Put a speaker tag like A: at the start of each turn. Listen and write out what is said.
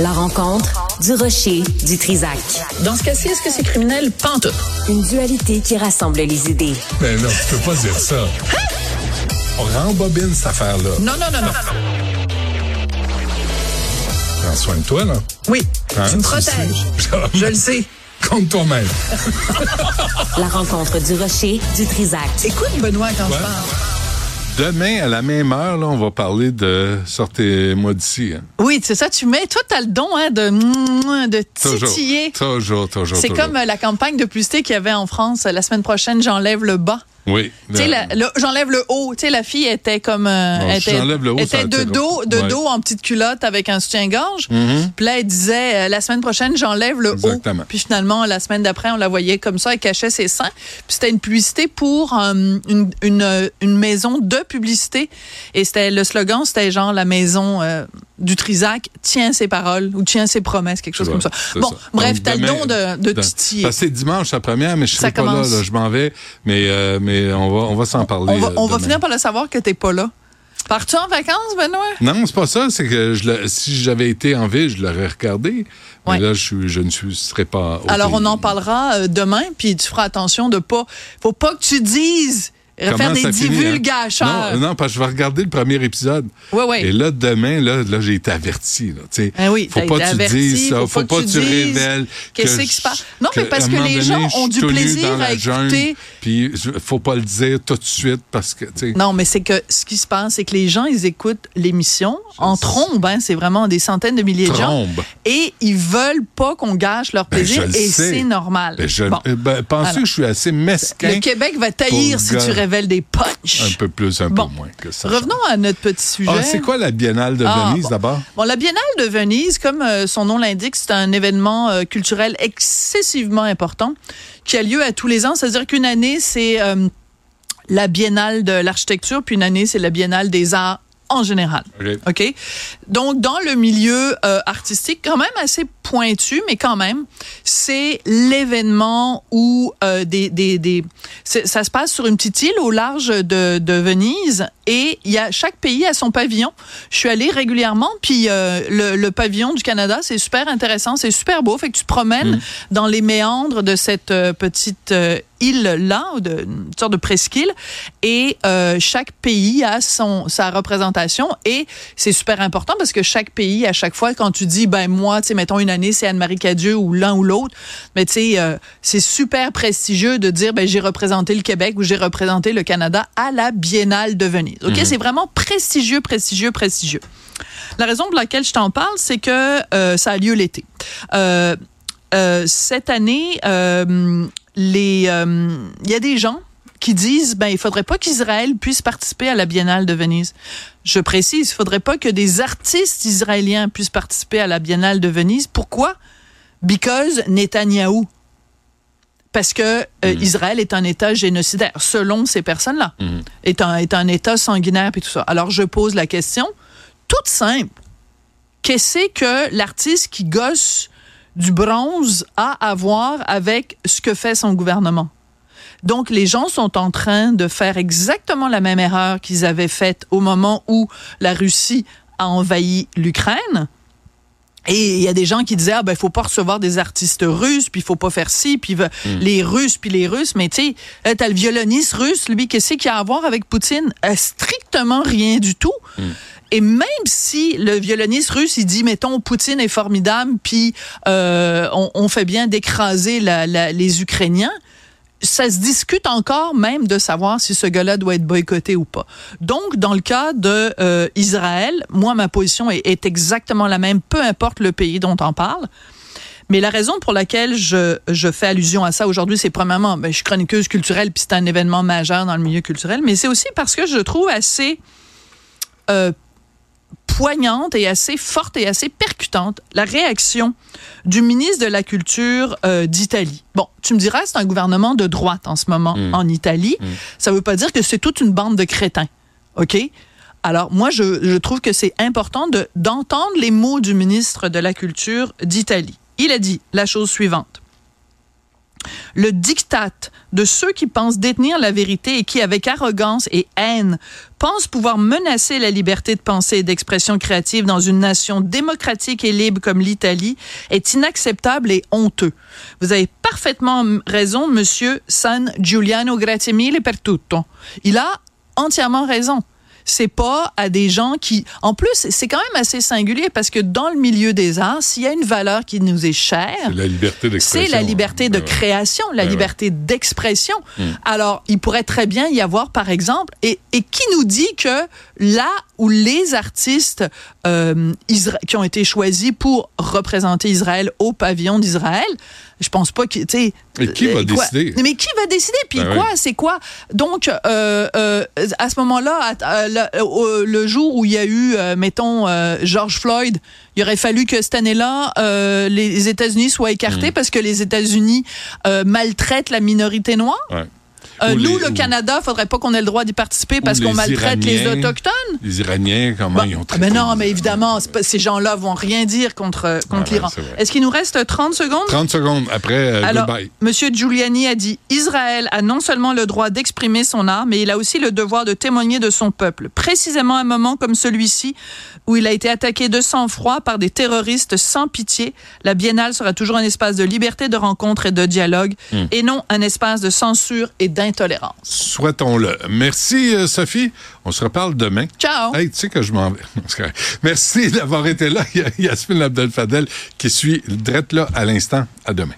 A: La rencontre du rocher du Trisac.
B: Dans ce cas-ci, est-ce que c'est criminel? Pantoute.
A: Une dualité qui rassemble les idées.
C: Mais non, tu peux pas dire ça. On rembobine cette affaire-là.
B: Non, non, non, non.
C: Prends soin de toi, là.
B: Oui,
C: Hein,
B: tu me protèges. Je le sais.
C: Compte toi-même.
A: La rencontre du rocher du Trisac.
B: Écoute, Benoît, quand
C: Ouais.
B: je parle.
C: Demain, à la même heure, là, on va parler de Sortez-moi d'ici. hein.
B: Oui, c'est ça, tu mets. Toi, t'as le don hein, de, de
C: Toujours.
B: titiller.
C: Toujours, toujours,
B: C'est
C: toujours.
B: comme euh, la campagne de publicité qu'il y avait en France euh, la semaine prochaine, j'enlève le bas.
C: Oui.
B: J'enlève le haut. Tu sais, la fille était comme. euh,
C: Bon,
B: était,
C: j'enlève le haut,
B: était de dos, de
C: Ouais.
B: dos en petite culotte avec un soutien-gorge.
C: Mhm.
B: Puis là, elle disait, euh, la semaine prochaine, j'enlève le
C: Exactement.
B: haut. Puis finalement, la semaine d'après, on la voyait comme ça, elle cachait ses seins. Puis c'était une publicité pour euh, une, une, une maison de publicité. Et c'était le slogan, c'était genre la maison euh, du Trisac tient ses paroles ou tient ses promesses, quelque chose
C: Ouais,
B: comme ça. Bon,
C: ça.
B: bref, t'as le don de, de
C: de-
B: titiller.
C: C'est dimanche la première, mais je serai pas là, là. Je m'en vais, mais, euh, mais on va, on va s'en parler.
B: On va,
C: euh,
B: on va
C: demain.
B: finir par le savoir que t'es pas là. Pars-tu en vacances, Benoît?
C: Non, c'est pas ça. C'est que je si j'avais été en ville, je l'aurais regardé. Mais là, je, suis, je ne suis, serais pas.
B: Alors, on en parlera euh, demain, puis tu feras attention de pas. Faut pas que tu dises.
C: Comment
B: faire des
C: finit, hein? Non, non, parce que je vais regarder le premier épisode.
B: Ouais, ouais.
C: Et là, demain, là, là j'ai été averti. Là, tu sais.
B: Ah oui,
C: faut pas que tu dises ça.
B: faut
C: Faut,
B: pas que tu
C: révèles.
B: qu'est-ce
C: que
B: qui se passe. Non, mais parce que les gens ont du plaisir à écouter.
C: Puis, faut pas le dire tout de suite parce que, tu sais.
B: Non, mais c'est que ce qui se passe, c'est que les gens, ils écoutent l'émission en trombe. Hein, c'est vraiment des centaines de milliers de gens.
C: Trombe.
B: Et ils veulent pas qu'on gâche leur
C: Ben,
B: plaisir. et c'est normal.
C: Ben, ben, pensez que je suis assez mesquin.
B: Le Québec va taillir si tu
C: gars-
B: révèles des punchs.
C: Un peu plus, un
B: Bon.
C: peu moins que ça.
B: Revenons à notre petit sujet.
C: Ah, c'est quoi la Biennale de
B: Ah,
C: Venise
B: bon.
C: d'abord?
B: Bon, la Biennale de Venise, comme euh, son nom l'indique, c'est un événement euh, culturel excessivement important qui a lieu à tous les ans. C'est-à-dire qu'une année, c'est euh, la Biennale de l'architecture, puis une année, c'est la Biennale des arts en général.
C: OK.
B: Donc, dans le milieu euh, artistique, quand même assez pointu, mais quand même, c'est l'événement où euh, des, des, des, ça se passe sur une petite île au large de, de Venise et il y a chaque pays a son pavillon. Je suis allée régulièrement, puis euh, le, le pavillon du Canada, c'est super intéressant, c'est super beau. Fait que tu te promènes dans les méandres de cette petite euh, île-là, de, une sorte de presqu'île, et euh, chaque pays a son, sa représentation, et c'est super important parce que chaque pays, à chaque fois, quand tu dis, ben moi, tu sais, mettons une année, c'est Anne-Marie Cadieux ou l'un ou l'autre, mais tu sais, euh, c'est super prestigieux de dire, ben j'ai représenté le Québec ou j'ai représenté le Canada à la Biennale de Venise. OK? C'est vraiment prestigieux, prestigieux, prestigieux. La raison pour laquelle je t'en parle, c'est que euh, ça a lieu l'été. Euh, euh, cette année, les, euh, il y a des gens qui disent, ben, il faudrait pas qu'Israël puisse participer à la Biennale de Venise. Je précise, il faudrait pas que des artistes israéliens puissent participer à la Biennale de Venise. Pourquoi? Because Netanyahou. Parce que euh, Israël est un État génocidaire, selon ces personnes-là. Est, un, est un État sanguinaire et tout ça. Alors, je pose la question, toute simple. Qu'est-ce que l'artiste qui gosse du bronze a à voir avec ce que fait son gouvernement? Donc, les gens sont en train de faire exactement la même erreur qu'ils avaient faite au moment où la Russie a envahi l'Ukraine. Et il y a des gens qui disaient, ah ben, faut pas recevoir des artistes russes, puis il faut pas faire ci, puis ve- les Russes, puis les Russes. Mais tu sais, là, t'as le violoniste russe, lui, qu'est-ce qu'il a à voir avec Poutine? Euh, strictement rien du tout. Et même si le violoniste russe, il dit, mettons, Poutine est formidable, puis euh, on, fait bien d'écraser les Ukrainiens, ça se discute encore même de savoir si ce gars-là doit être boycotté ou pas. Donc, dans le cas de euh, Israël, moi, ma position est exactement la même, peu importe le pays dont on parle. Mais la raison pour laquelle je, je fais allusion à ça aujourd'hui, c'est premièrement, ben, je suis chroniqueuse culturelle, puis c'est un événement majeur dans le milieu culturel, mais c'est aussi parce que je trouve assez euh, poignante et assez forte et assez percutante la réaction du ministre de la Culture euh, d'Italie. Bon, tu me diras, c'est un gouvernement de droite en ce moment en Italie. Ça ne veut pas dire que c'est toute une bande de crétins. OK? Alors, moi, je, je trouve que c'est important de, d'entendre les mots du ministre de la Culture d'Italie. Il a dit la chose suivante. le diktat de ceux qui pensent détenir la vérité et qui, avec arrogance et haine, pensent pouvoir menacer la liberté de pensée et d'expression créative dans une nation démocratique et libre comme l'Italie est inacceptable et honteux. Vous avez parfaitement raison, monsieur San Giuliano, grazie mille per tutto. Il a entièrement raison c'est pas à des gens qui, en plus, c'est quand même assez singulier parce que dans le milieu des arts, s'il y a une valeur qui nous est chère,
C: c'est la liberté d'expression.
B: C'est la liberté de ben création, la ben liberté d'expression. Hmm. Alors, il pourrait très bien y avoir, par exemple, et, et qui nous dit que là où les artistes euh, qui ont été choisis pour représenter Israël au pavillon d'Israël, je pense pas que, tu sais.
C: Qui va euh, décider?
B: Mais qui va décider? Puis ben quoi? C'est quoi? Donc, euh, euh, à ce moment-là, le jour où il y a eu, mettons, George Floyd, il aurait fallu que cette année-là, les États-Unis soient écartés mm. parce que les États-Unis maltraitent la minorité noire. Ouais. Euh, nous, le Canada, faudrait pas qu'on ait le droit d'y participer parce qu'on maltraite les Autochtones.
C: Les Iraniens, comment ils ont traité?
B: Mais non, mais évidemment, ces gens-là vont rien dire contre, contre l'Iran. Est-ce qu'il nous reste 30 secondes?
C: 30 secondes après, euh, Alors, goodbye.
B: M. Giuliani a dit Israël a non seulement le droit d'exprimer son art, mais il a aussi le devoir de témoigner de son peuple. Précisément à un moment comme celui-ci, où il a été attaqué de sang-froid par des terroristes sans pitié, la Biennale sera toujours un espace de liberté de rencontre et de dialogue, hmm. et non un espace de censure et d'interdiction intolérance.
C: Souhaitons-le. Merci, euh, Sophie. On se reparle demain.
B: Ciao.
C: Hey, tu sais que je m'en vais. Merci d'avoir été là. Il y a Yasmine Abdel-Fadel qui suit drette là à l'instant. À demain.